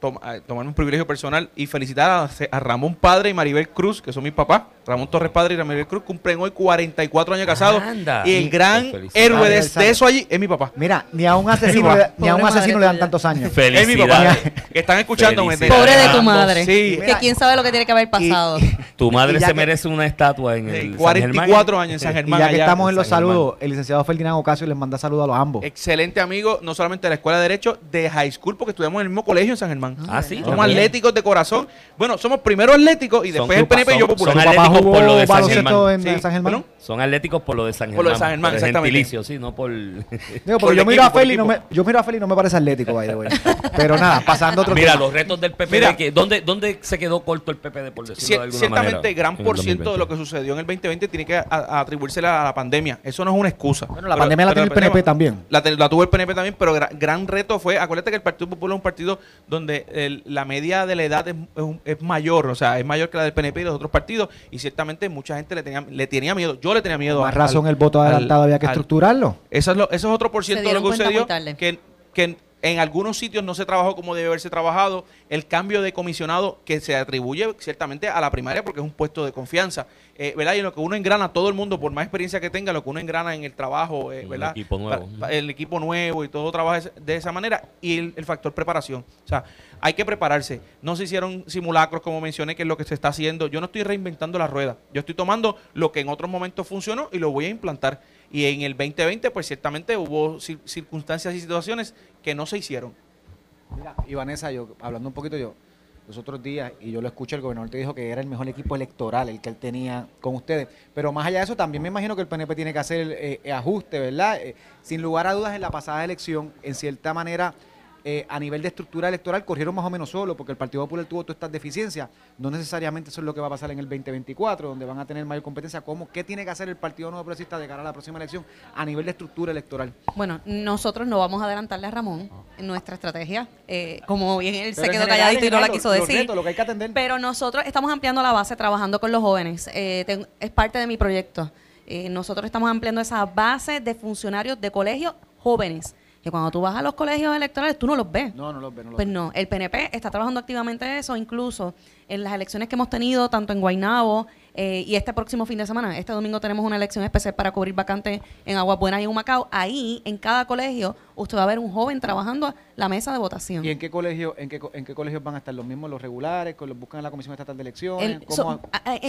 tomar un privilegio personal y felicitar a, Ramón Padre y Maribel Cruz, que son mis papás. Ramón Torres Padre y Ramírez Cruz, cumplen hoy 44 años casados. y el gran héroe de, eso allí es mi papá. Mira, ni a un asesino, le, ni a un asesino le dan tantos años. Es mi papá. Que están escuchando. Pobre de tu madre. Que quién sabe lo que tiene que haber pasado. tu madre se merece una estatua en el 44 años en San Germán. Y ya que estamos en los saludos, el licenciado Ferdinand Ocasio les manda saludos a los ambos. Excelente amigo, no solamente de la Escuela de Derecho, de High School, porque estudiamos en el mismo colegio en San Germán. Ah, sí. Somos atléticos de corazón. Bueno, somos primero atléticos y después el PNP y yo popular. Son atléticos por lo de San Germán. Son atléticos por lo de San Germán. Por lo de San Germán, exactamente. sí, no por... yo miro a Feli no me, yo miro a Feli no me parece atlético, by the way. Pero nada, pasando otro Mira, los retos del PPD, ¿dónde, ¿dónde se quedó corto el PPD, por decirlo de alguna Ciertamente, gran por ciento de lo que sucedió en el 2020 tiene que atribuirse a la pandemia. Eso no es una excusa. Bueno, la pandemia la tiene el PNP también. La, tuvo el PNP también, pero gran, reto fue, acuérdate que el Partido Popular es un partido donde la media de la edad es, mayor, o sea, es mayor que la del PNP y los otros partidos, y ciertamente mucha gente le tenía, le tenía miedo. Yo le tenía miedo. Más razón el voto adelantado había que estructurarlo. Eso es, lo, eso es otro por ciento de lo que sucedió. Que, que en algunos sitios no se trabajó como debe haberse trabajado. El cambio de comisionado que se atribuye ciertamente a la primaria porque es un puesto de confianza. Eh, ¿verdad? Y en lo que uno engrana, todo el mundo, por más experiencia que tenga, lo que uno engrana en el trabajo, eh, ¿verdad? El equipo nuevo. el equipo nuevo y todo trabaja de esa manera. Y el, factor preparación. O sea, hay que prepararse. No se hicieron simulacros, como mencioné, que es lo que se está haciendo. Yo no estoy reinventando la rueda. Yo estoy tomando lo que en otros momentos funcionó y lo voy a implantar. Y en el 2020, pues ciertamente hubo circunstancias y situaciones que no se hicieron. Mira, y Vanessa, yo, hablando un poquito yo, los otros días, y yo lo escuché, el gobernador te dijo que era el mejor equipo electoral el que él tenía con ustedes. Pero más allá de eso, también me imagino que el PNP tiene que hacer eh, ajuste, ¿verdad? Eh, sin lugar a dudas, en la pasada elección, en cierta manera, eh, a nivel de estructura electoral corrieron más o menos solo, porque el Partido Popular tuvo todas estas deficiencias. No necesariamente eso es lo que va a pasar en el 2024, donde van a tener mayor competencia. ¿Cómo, ¿Qué tiene que hacer el Partido Nuevo Progresista de cara a la próxima elección a nivel de estructura electoral? Bueno, nosotros no vamos a adelantarle a Ramón en nuestra estrategia, eh, como bien él se quedó calladito y no la quiso decir. Pero nosotros estamos ampliando la base trabajando con los jóvenes. Eh, es parte de mi proyecto. nosotros estamos ampliando esa base de funcionarios de colegios jóvenes que cuando tú vas a los colegios electorales tú no los ves. No, no los ves. pues no, el PNP está trabajando activamente eso, incluso en las elecciones que hemos tenido, tanto en Guaynabo eh, y este próximo fin de semana, este domingo tenemos una elección especial para cubrir vacantes en Agua Buena y en Humacao. Ahí, en cada colegio, usted va a ver un joven trabajando la mesa de votación. ¿Y en qué colegio, en qué, en qué colegios van a estar los mismos, los regulares, los buscan en la Comisión Estatal de Elecciones? si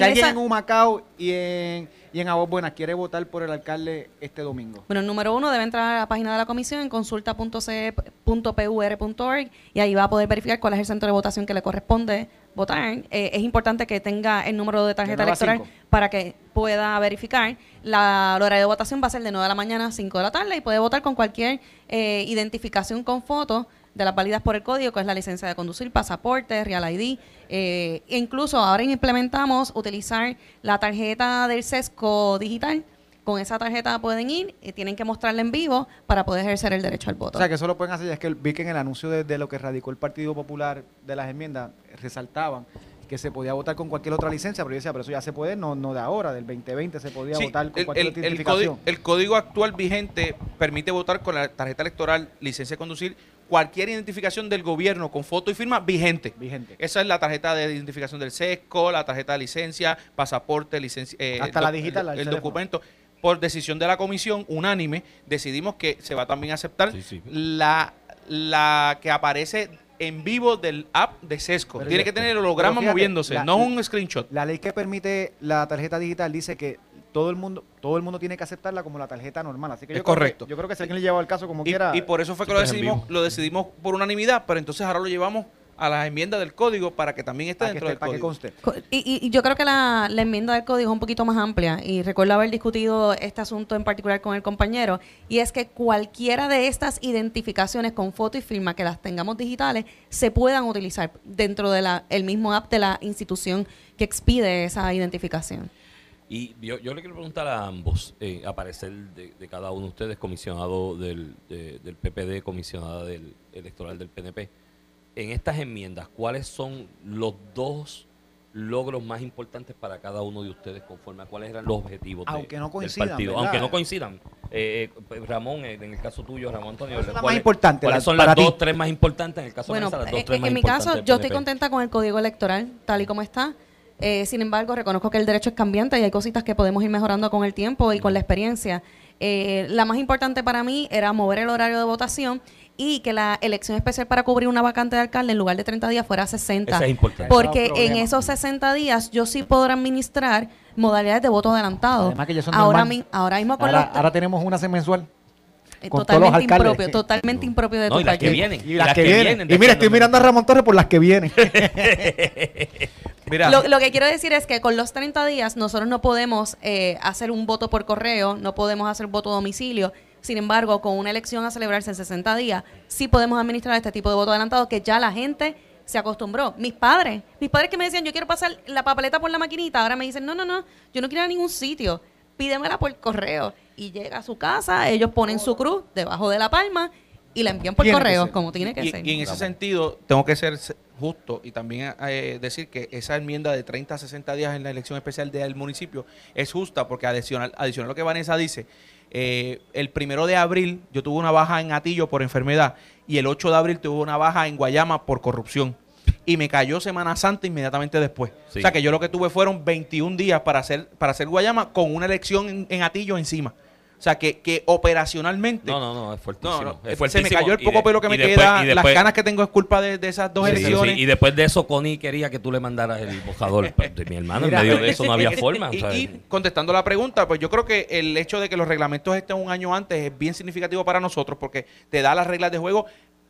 alguien en Humacao y en, y en Agua Buena quiere votar por el alcalde este domingo. Bueno, el número uno debe entrar a la página de la comisión en consulta.ce.pur.org y ahí va a poder verificar cuál es el centro de votación que le corresponde votar, eh, es importante que tenga el número de tarjeta electoral para que pueda verificar. La, hora de votación va a ser de 9 de la mañana a 5 de la tarde y puede votar con cualquier eh, identificación con foto de las válidas por el código, que es la licencia de conducir, pasaporte, Real ID. Eh, incluso ahora implementamos utilizar la tarjeta del sesco digital con esa tarjeta pueden ir y tienen que mostrarla en vivo para poder ejercer el derecho al voto. O sea, que eso lo pueden hacer, es que vi que en el anuncio de, lo que radicó el Partido Popular de las enmiendas, resaltaban que se podía votar con cualquier otra licencia, pero yo decía, pero eso ya se puede, no, no de ahora, del 2020 se podía votar con cualquier otra identificación. El código, actual vigente permite votar con la tarjeta electoral, licencia de conducir, cualquier identificación del gobierno con foto y firma vigente. Vigente. Esa es la tarjeta de identificación del SESCO, la tarjeta de licencia, pasaporte, licencia. Eh, Hasta la digital. El, el documento por decisión de la comisión unánime, decidimos que se va también a aceptar La, la que aparece en vivo del app de Sesco. Tiene que tener el holograma moviéndose, no un screenshot. La ley que permite la tarjeta digital dice que todo el mundo todo el mundo tiene que aceptarla como la tarjeta normal. Así que es yo correcto. Creo que, yo creo que si alguien le lleva el caso como quiera. Y por eso fue que lo decidimos, lo decidimos por unanimidad, pero entonces ahora lo llevamos a las enmiendas del código para que también esté dentro del código. Y, y, yo creo que la, la, enmienda del código es un poquito más amplia y recuerdo haber discutido este asunto en particular con el compañero y es que cualquiera de estas identificaciones con foto y firma que las tengamos digitales se puedan utilizar dentro de la el mismo app de la institución que expide esa identificación. Y yo, yo le quiero preguntar a ambos, eh, aparecer de, de, cada uno de ustedes, comisionado del, del PPD, comisionada del electoral del PNP en estas enmiendas, ¿cuáles son los dos logros más importantes para cada uno de ustedes conforme a cuáles eran los objetivos aunque no coincidan, partido? Aunque no coincidan. Eh, eh, Ramón, en el caso tuyo, Ramón Antonio, ¿cuáles, más importante, ¿cuáles son las dos, tres más importantes en el caso bueno, de las dos, tres en, mi caso, yo estoy contenta con el código electoral, tal y como está. Eh, sin embargo, reconozco que el derecho es cambiante y hay cositas que podemos ir mejorando con el tiempo y con la experiencia. Eh, la más importante para mí era mover el horario de votación y que la elección especial para cubrir una vacante de alcalde en lugar de 30 días fuera 60. Eso es importante. Porque en esos 60 días yo sí podré administrar modalidades de voto adelantado. ahora, ahora mismo con ahora, ahora tenemos una mensual. Eh, totalmente impropio, totalmente impropio de no, tu y las que vienen. Y las, que, vienen. Y mira, estoy mirando a Ramón Torres por las que vienen. mira. Lo, que quiero decir es que con los 30 días nosotros no podemos eh, hacer un voto por correo, no podemos hacer voto a domicilio. Sin embargo, con una elección a celebrarse en 60 días, sí podemos administrar este tipo de voto adelantado que ya la gente se acostumbró. Mis padres, mis padres que me decían, yo quiero pasar la papeleta por la maquinita, ahora me dicen, no, no, no, yo no quiero ir a ningún sitio, pídemela por correo y llega a su casa, ellos ponen su cruz debajo de la palma y la envían por correo, como tiene que ser. Y en ese sentido, tengo que ser justo y también eh, decir que esa enmienda de 30 a 60 días en la elección especial del municipio es justa porque adicional, adicional a lo que Vanessa dice, eh, el primero de abril yo tuve una baja en Atillo por enfermedad y el 8 de abril tuve una baja en Guayama por corrupción y me cayó Semana Santa inmediatamente después. O sea que yo lo que tuve fueron 21 días para hacer, para hacer Guayama con una elección en Atillo encima. O sea, que, que operacionalmente. No, no, no, es fuertísimo. Se me cayó el poco pelo que me queda. las ganas que tengo es culpa de, esas dos elecciones. y después de eso, Connie quería que tú le mandaras el bojador. de mi hermano, en medio de eso no había forma. Y, contestando la pregunta, pues yo creo que el hecho de que los reglamentos estén un año antes es bien significativo para nosotros porque te da las reglas de juego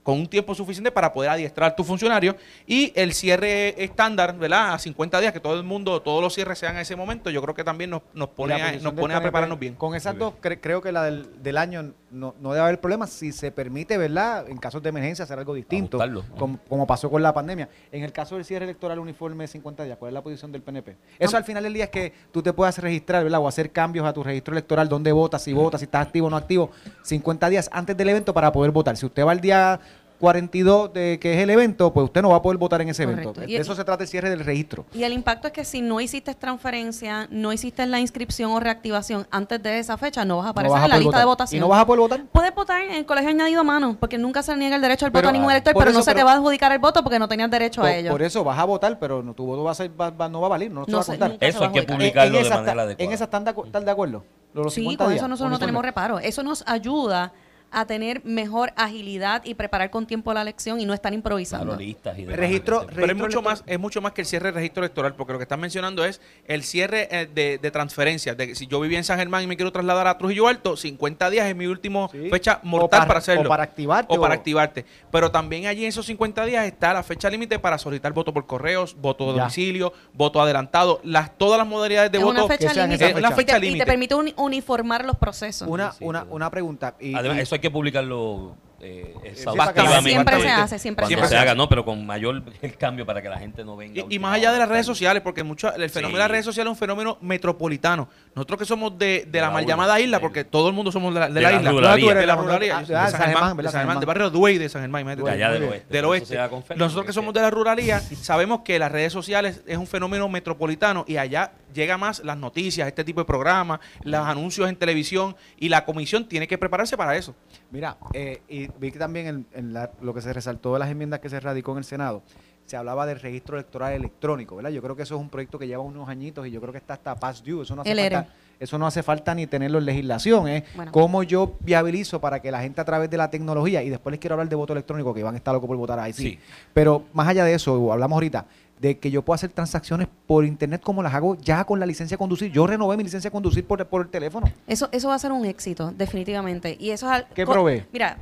con un tiempo suficiente para poder adiestrar tu funcionario y el cierre estándar, ¿verdad? A 50 días, que todo el mundo, todos los cierres sean a ese momento, yo creo que también nos, nos pone, a, nos pone a prepararnos bien. Con esas dos, creo que la del, del año no, no, debe haber problema si se permite, ¿verdad? En casos de emergencia hacer algo distinto, como, pasó con la pandemia. En el caso del cierre electoral uniforme de 50 días, ¿cuál es la posición del PNP? Eso al final del día es que tú te puedas registrar, ¿verdad? O hacer cambios a tu registro electoral, donde votas, si votas, si estás activo o no activo, 50 días antes del evento para poder votar. Si usted va al día 42 de que es el evento, pues usted no va a poder votar en ese evento. De eso se trata el cierre del registro. Y el impacto es que si no hiciste transferencia, no hiciste la inscripción o reactivación antes de esa fecha, no vas a aparecer en la lista de votación. ¿Y no vas a poder votar? Puedes votar en el colegio añadido a mano, porque nunca se niega el derecho al voto a ningún elector, pero no se te va a adjudicar el voto porque no tenías derecho a ello. Por eso vas a votar, pero tu voto va a ser, no va a valer, no, se va a contar. Eso hay que publicarlo de manera adecuada. ¿En esa están de, de acuerdo? sí, con eso nosotros no tenemos reparo. Eso nos ayuda a tener mejor agilidad y preparar con tiempo la elección y no estar improvisando. registro, Pero es mucho, más, es mucho más que el cierre del registro electoral, porque lo que están mencionando es el cierre eh, de, de transferencias. De, si yo vivía en San Germán y me quiero trasladar a Trujillo Alto, 50 días es mi última fecha mortal para, hacerlo. O para activarte. O, para activarte. Pero también allí en esos 50 días está la fecha límite para solicitar voto por correos, voto de domicilio, voto adelantado, las, todas las modalidades de voto. Una fecha límite. Una fecha y, te, permite uniformar los procesos. Una, una, una pregunta. Y, Además, eso hay que publicarlo eh, Siempre se hace, siempre, se, haga, ¿no? Pero con mayor el cambio para que la gente no venga. Y, más allá de las redes sociales, porque mucho, el fenómeno de las redes sociales es un fenómeno metropolitano. Nosotros que somos de, de, la, mal llamada isla, porque todo el mundo somos de la, de la, isla. de la ruralía. de San Germán, de San Germán, de barrio Duey de San Germán. De allá del oeste. Del oeste. Nosotros que somos de la ruralía, sabemos que las redes sociales es un fenómeno metropolitano y allá llega más las noticias, este tipo de programas, los anuncios en televisión y la comisión tiene que prepararse para eso. Mira, eh, y vi que también en, lo que se resaltó de las enmiendas que se radicó en el Senado, se hablaba del registro electoral electrónico, ¿verdad? Yo creo que eso es un proyecto que lleva unos añitos y yo creo que está hasta past due. Eso no hace, falta, eso no hace falta ni tenerlo en legislación, ¿eh? ¿Cómo yo viabilizo para que la gente a través de la tecnología, y después les quiero hablar de voto electrónico, que van a estar locos por votar ahí, sí. Pero más allá de eso, hablamos ahorita, de que yo pueda hacer transacciones por internet como las hago ya con la licencia de conducir. Yo renové mi licencia de conducir por, por el teléfono. Eso, eso va a ser un éxito, definitivamente. Y eso es ¿Qué provee? Mira,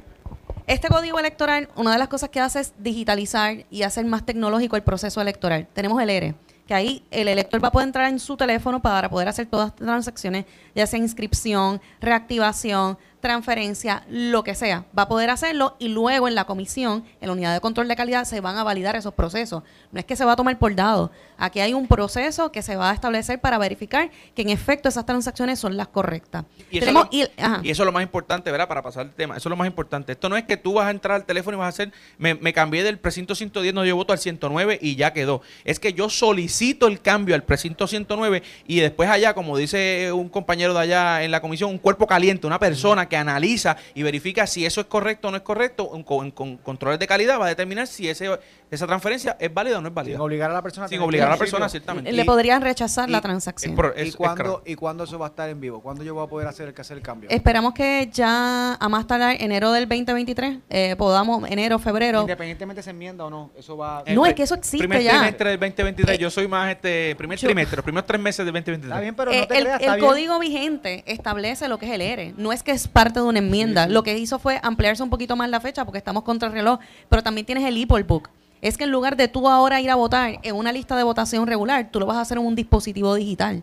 este código electoral, una de las cosas que hace es digitalizar y hacer más tecnológico el proceso electoral. Tenemos el ERE, que ahí el elector va a poder entrar en su teléfono para poder hacer todas las transacciones, ya sea inscripción, reactivación, transferencia, lo que sea, va a poder hacerlo y luego en la comisión, en la unidad de control de calidad, se van a validar esos procesos. No es que se va a tomar por dado. Aquí hay un proceso que se va a establecer para verificar que en efecto esas transacciones son las correctas. Y eso, lo, y, eso es lo más importante, ¿verdad? Para pasar el tema. Eso es lo más importante. Esto no es que tú vas a entrar al teléfono y vas a hacer, me, me cambié del precinto 110, no yo voto al 109 y ya quedó. Es que yo solicito el cambio al precinto 109 y después allá, como dice un compañero de allá en la comisión, un cuerpo caliente, una persona que que analiza y verifica si eso es correcto o no es correcto, con, controles de calidad va a determinar si ese, esa transferencia es válida o no es válida. Sin obligar a la persona. Sin obligar a la persona, ciertamente. Le podrían rechazar la transacción. ¿Y, cuándo, ¿Y cuándo eso va a estar en vivo? ¿Cuándo yo voy a poder hacer el, hacer el cambio? Esperamos que ya a más tardar enero del 2023 eh, podamos, enero, febrero. Independientemente se enmienda o no, eso va. No, es que eso existe primer ya. trimestre del 2023, eh, yo soy más este primer trimestre, los primeros tres meses del 2023. Está bien, pero no eh, te el, creas, el código vigente establece lo que es el ERE. No es que es parte de una enmienda. Lo que hizo fue ampliarse un poquito más la fecha porque estamos contra el reloj, pero también tienes el e book es que en lugar de tú ahora ir a votar en una lista de votación regular, tú lo vas a hacer en un dispositivo digital.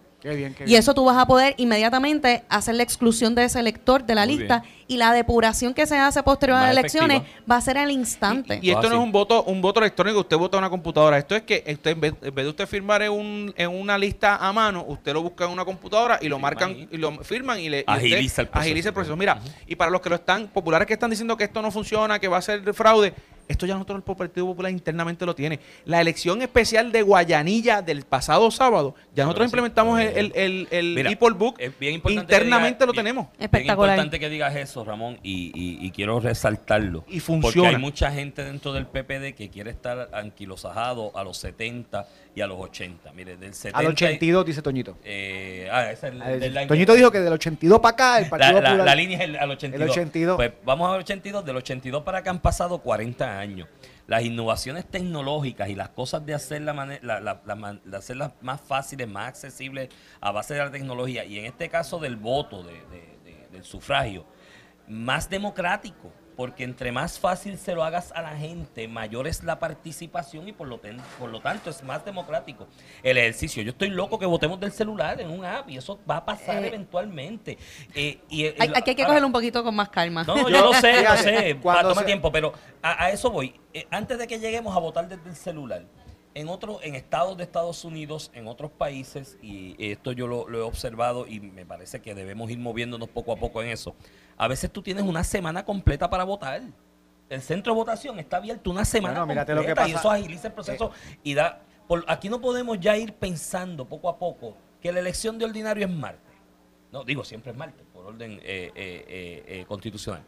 Y eso tú vas a poder inmediatamente hacer la exclusión de ese elector de la lista y la depuración que se hace posterior a las elecciones va a ser al instante. Y, esto no es un voto un voto electrónico, usted vota en una computadora. Esto es que usted en vez, de usted firmar en, un, en una lista a mano, usted lo busca en una computadora y lo marcan y lo firman y le agiliza, el proceso. agiliza el proceso. Mira, y para los que lo están populares que están diciendo que esto no funciona, que va a ser fraude, esto ya nosotros el Partido Popular internamente lo tiene. La elección especial de Guayanilla del pasado sábado, ya nosotros implementamos el, el, el, book. internamente lo tenemos. Espectacular. Es importante que digas eso, Ramón, y, y, quiero resaltarlo. Y funciona. Porque hay mucha gente dentro del PPD que quiere estar anquilosajado a los 70 y a los 80. Mire, del 70. Al 82, dice Toñito. Eh, ah, ese es el, Toñito dijo que del 82 para acá el Partido la, Popular. La, línea es el, al 82. El 82. Pues vamos al 82. Del 82 para acá han pasado 40 años. Las innovaciones tecnológicas y las cosas de, hacer la de hacerlas más fáciles, más accesibles a base de la tecnología, y en este caso del voto, de, del sufragio, más democrático porque entre más fácil se lo hagas a la gente, mayor es la participación y por lo, por lo tanto es más democrático el ejercicio. Yo estoy loco que votemos del celular en un app y eso va a pasar eh, eventualmente. Eh, y, aquí hay que cogerlo un poquito con más calma. No, yo lo sé, lo sé, va a tomar tiempo, pero a, eso voy. Eh, antes de que lleguemos a votar desde el celular, en otros, en estados de Estados Unidos, en otros países, y esto yo lo, lo, he observado y me parece que debemos ir moviéndonos poco a poco en eso. A veces tú tienes una semana completa para votar. El centro de votación está abierto una semana completa lo que y eso agiliza el proceso eh. y da... Por, aquí no podemos ya ir pensando poco a poco que la elección de ordinario es martes. No, digo, siempre es martes, por orden eh, eh, constitucional.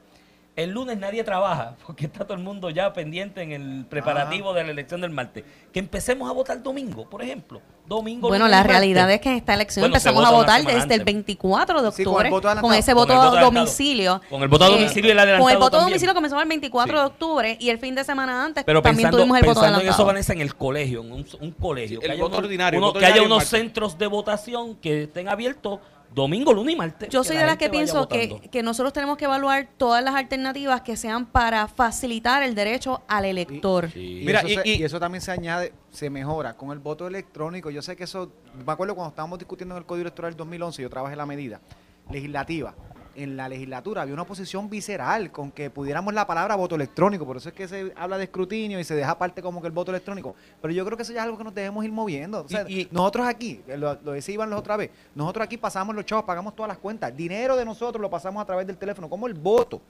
El lunes nadie trabaja porque está todo el mundo ya pendiente en el preparativo de la elección del martes. Que empecemos a votar domingo, por ejemplo. Domingo. Bueno, la realidad es que en esta elección empezamos a votar desde el 24 de octubre con, ese voto a domicilio. Con el voto a domicilio y el adelantado Con el voto a domicilio comenzamos el 24 de octubre y el fin de semana antes también tuvimos el voto adelantado. en eso, Vanessa, en el colegio, en un, colegio. el voto ordinario. que haya unos centros de votación que estén abiertos domingo, lunes y martes. Yo soy de las que pienso que, nosotros tenemos que evaluar todas las alternativas que sean para facilitar el derecho al elector. Y, Mira, eso y, eso también se añade, se mejora con el voto electrónico. Yo sé que eso, me acuerdo cuando estábamos discutiendo en el Código Electoral del 2011, yo trabajé la medida legislativa en la legislatura había una oposición visceral con que pudiéramos la palabra voto electrónico, por eso es que se habla de escrutinio y se deja aparte como que el voto electrónico, pero yo creo que eso ya es algo que nos debemos ir moviendo. y, nosotros aquí, lo, lo decía Iván la otra vez, nosotros aquí pasamos los chavos, pagamos todas las cuentas, dinero de nosotros lo pasamos a través del teléfono, como el voto.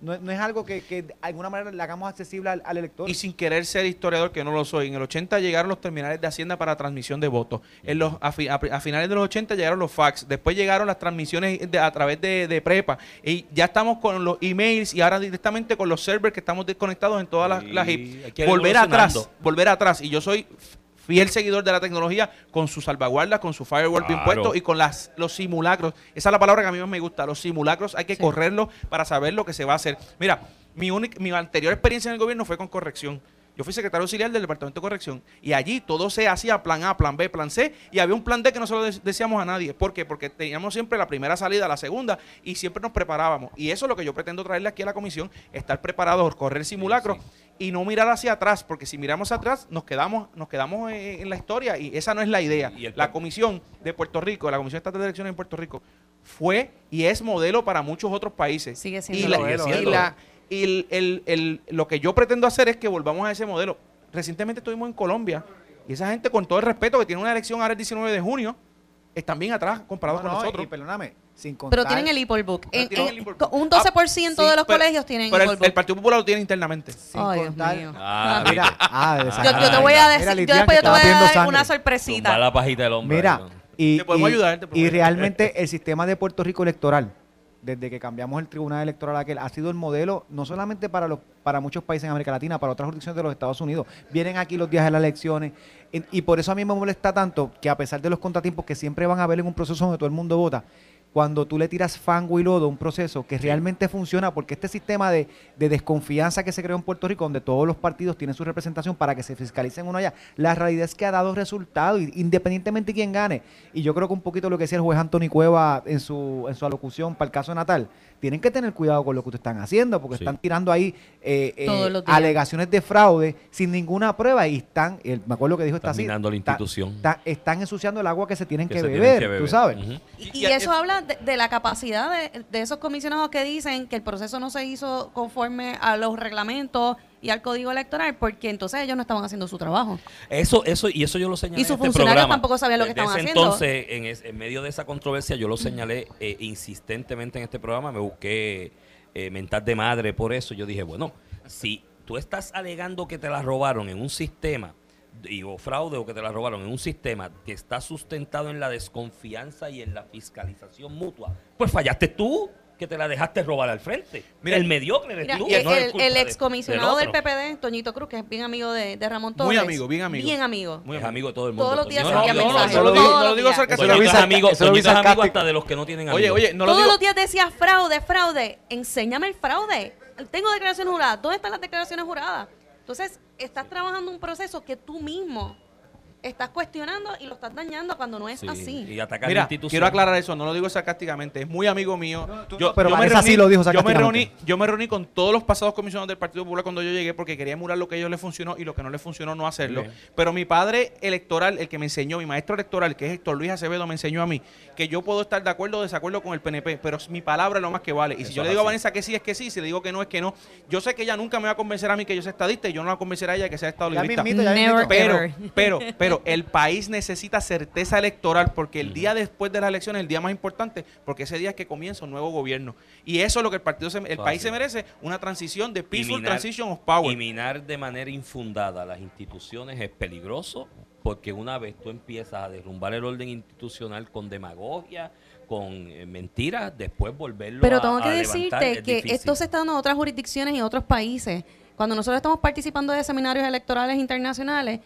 No, es algo que, de alguna manera le hagamos accesible al, elector. Y sin querer ser historiador, que no lo soy, en el 80 llegaron los terminales de Hacienda para transmisión de votos. En los, a, finales de los 80 llegaron los fax. Después llegaron las transmisiones a través de, prepa. Y ya estamos con los emails y ahora directamente con los servers que estamos desconectados en todas las, las Volver atrás, volver atrás. Y yo soy fiel seguidor de la tecnología con su salvaguarda, con su firewall bien puesto y con las, los simulacros. Esa es la palabra que a mí más me gusta. Los simulacros hay que correrlos para saber lo que se va a hacer. Mira, mi, mi anterior experiencia en el gobierno fue con corrección. Yo fui secretario auxiliar del Departamento de Corrección y allí todo se hacía plan A, plan B, plan C y había un plan D que no se lo decíamos a nadie. ¿Por qué? Porque teníamos siempre la primera salida, la segunda y siempre nos preparábamos. Y eso es lo que yo pretendo traerle aquí a la comisión, estar preparados, correr simulacros y no mirar hacia atrás, porque si miramos atrás nos quedamos, nos quedamos en, la historia y esa no es la idea. la comisión de Puerto Rico, la Comisión Estatal de Elecciones en Puerto Rico, fue y es modelo para muchos otros países. Sigue siendo y, el, lo que yo pretendo hacer es que volvamos a ese modelo. Recientemente estuvimos en Colombia y esa gente, con todo el respeto, que tiene una elección ahora el 19 de junio, están bien atrás comparados con nosotros. perdóname, pero tienen el e-poll book. un 12% ah, de los colegios tienen pero el, book. el, Partido Popular lo tiene internamente. Ay, Dios mío. Ah, mira, ah, yo, te voy a decir, yo después yo te voy a dar una sorpresita. la pajita del hombre. Mira, y, te podemos ayudar, y realmente el sistema de Puerto Rico electoral desde que cambiamos el tribunal electoral aquel, ha sido el modelo no solamente para los para muchos países en América Latina, para otras jurisdicciones de los Estados Unidos. Vienen aquí los días de las elecciones y por eso a mí me molesta tanto que a pesar de los contratiempos que siempre van a haber en un proceso donde todo el mundo vota, cuando tú le tiras fango y lodo a un proceso que realmente funciona, porque este sistema de, desconfianza que se creó en Puerto Rico, donde todos los partidos tienen su representación para que se fiscalicen uno allá, la realidad es que ha dado resultados, independientemente de quién gane. Y yo creo que un poquito lo que decía el juez Anthony Cueva en su, en su alocución para el caso Natal, tienen que tener cuidado con lo que ustedes están haciendo, porque están tirando ahí eh, eh, alegaciones de fraude sin ninguna prueba y están, me acuerdo que dijo esta así, la institución. están ensuciando el agua que se tienen que, beber, tú sabes. y, eso habla de, la capacidad de, de, esos comisionados que dicen que el proceso no se hizo conforme a los reglamentos y al código electoral, porque entonces ellos no estaban haciendo su trabajo. Eso, eso, y eso yo lo señalé. Y sus este funcionarios tampoco sabían lo que estaban haciendo. Entonces, en, en, medio de esa controversia, yo lo señalé eh, insistentemente en este programa, me busqué eh, mental de madre por eso. Yo dije, bueno, si tú estás alegando que te la robaron en un sistema y, o fraude o que te la robaron en un sistema que está sustentado en la desconfianza y en la fiscalización mutua, pues fallaste tú que te la dejaste robar al frente. Mira, el mediocre eres tú. el, el, excomisionado del, PPD, Toñito Cruz, que es bien amigo de, de Ramón Torres. Muy amigo, bien amigo. Bien amigo. Muy amigo de todo el mundo. Todos los días no, no, mensajes. No, no, lo digo sarcásticamente. Toñito es amigo, Toñito es amigo hasta de los que no tienen amigos. Oye, oye, no lo Todos los días decía fraude, fraude. Enséñame el fraude. Tengo declaraciones juradas. ¿Dónde están las declaraciones juradas? Entonces, estás trabajando un proceso que tú mismo estás cuestionando y lo estás dañando cuando no es así. Y atacar Mira, quiero aclarar eso, no lo digo sarcásticamente, es muy amigo mío. yo, pero me reuní, lo dijo yo me reuní, yo me reuní con todos los pasados comisionados del Partido Popular cuando yo llegué porque quería emular lo que a ellos les funcionó y lo que no les funcionó no hacerlo. Pero mi padre electoral, el que me enseñó, mi maestro electoral, que es Héctor Luis Acevedo, me enseñó a mí que yo puedo estar de acuerdo o desacuerdo con el PNP, pero mi palabra es lo más que vale. Y si yo le digo a Vanessa que sí, es que sí, si le digo que no, es que no. Yo sé que ella nunca me va a convencer a mí que yo sea estadista y yo no la convenceré a ella que sea estadista. Pero, pero, pero el país necesita certeza electoral porque el día después de las elecciones es el día más importante porque ese día es que comienza un nuevo gobierno. Y eso es lo que el partido el país se merece, una transición de peaceful transition of power. Y minar de manera infundada las instituciones es peligroso porque una vez tú empiezas a derrumbar el orden institucional con demagogia, con eh, mentiras, después volverlo Pero tengo que decirte que esto se está dando en otras jurisdicciones y otros países. Cuando nosotros estamos participando de seminarios electorales internacionales,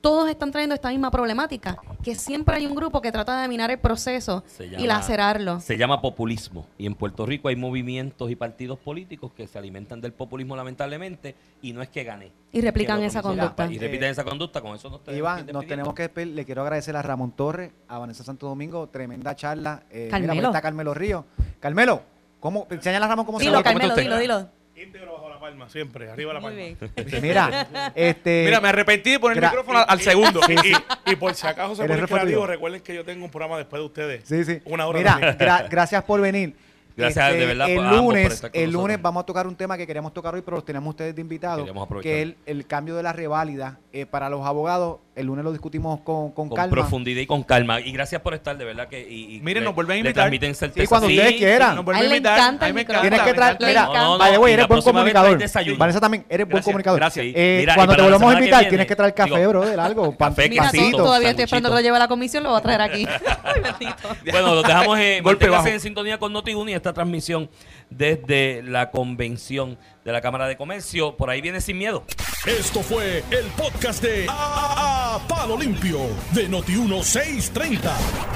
todos están trayendo esta misma problemática, que siempre hay un grupo que trata de minar el proceso y lacerarlo. Se llama populismo. Y en Puerto Rico hay movimientos y partidos políticos que se alimentan del populismo lamentablemente y no es que gane. Y replican esa conducta. Y repiten esa conducta, con eso no Iván, nos tenemos que le quiero agradecer a Ramón Torres, a Vanessa Santo Domingo, tremenda charla. Eh, Carmelo. Mira, está Carmelo Río. Carmelo, ¿cómo? A Ramón cómo dilo, se Carmelo, dilo, dilo íntegro bajo la palma, siempre, arriba la palma. Mira, este... Mira, me arrepentí de poner el micrófono al, segundo. y, por si acaso se pone creativo, recuerden que yo tengo un programa después de ustedes. Sí, sí. Una hora Mira, gracias por venir. Gracias, de este, verdad. El lunes, el lunes vamos a tocar un tema que queríamos tocar hoy, pero los tenemos ustedes de invitados, que es el, cambio de la reválida eh, para los abogados. El lunes lo discutimos con, con, con profundidad y con calma. Y gracias por estar, de verdad que... Y, Miren, nos vuelven a invitar. Sí, cuando ustedes quieran. Nos vuelven a invitar. Tienes que traer... Mira, vaya, güey, eres buen comunicador. Vanessa también, eres buen comunicador. Gracias. Eh, cuando te volvamos a invitar, tienes que traer café, bro, de algo. Café, Todavía estoy esperando que lo lleve a la comisión, lo voy a traer aquí. Bueno, lo dejamos en sintonía con Noti y esta transmisión desde la convención de la Cámara de Comercio. Por ahí viene sin miedo. Esto fue el podcast de a, Palo Limpio de Noti1630.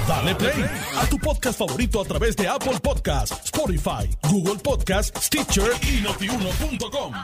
Dale play a tu podcast favorito a través de Apple Podcasts, Spotify, Google Podcasts, Stitcher y notiuno.com.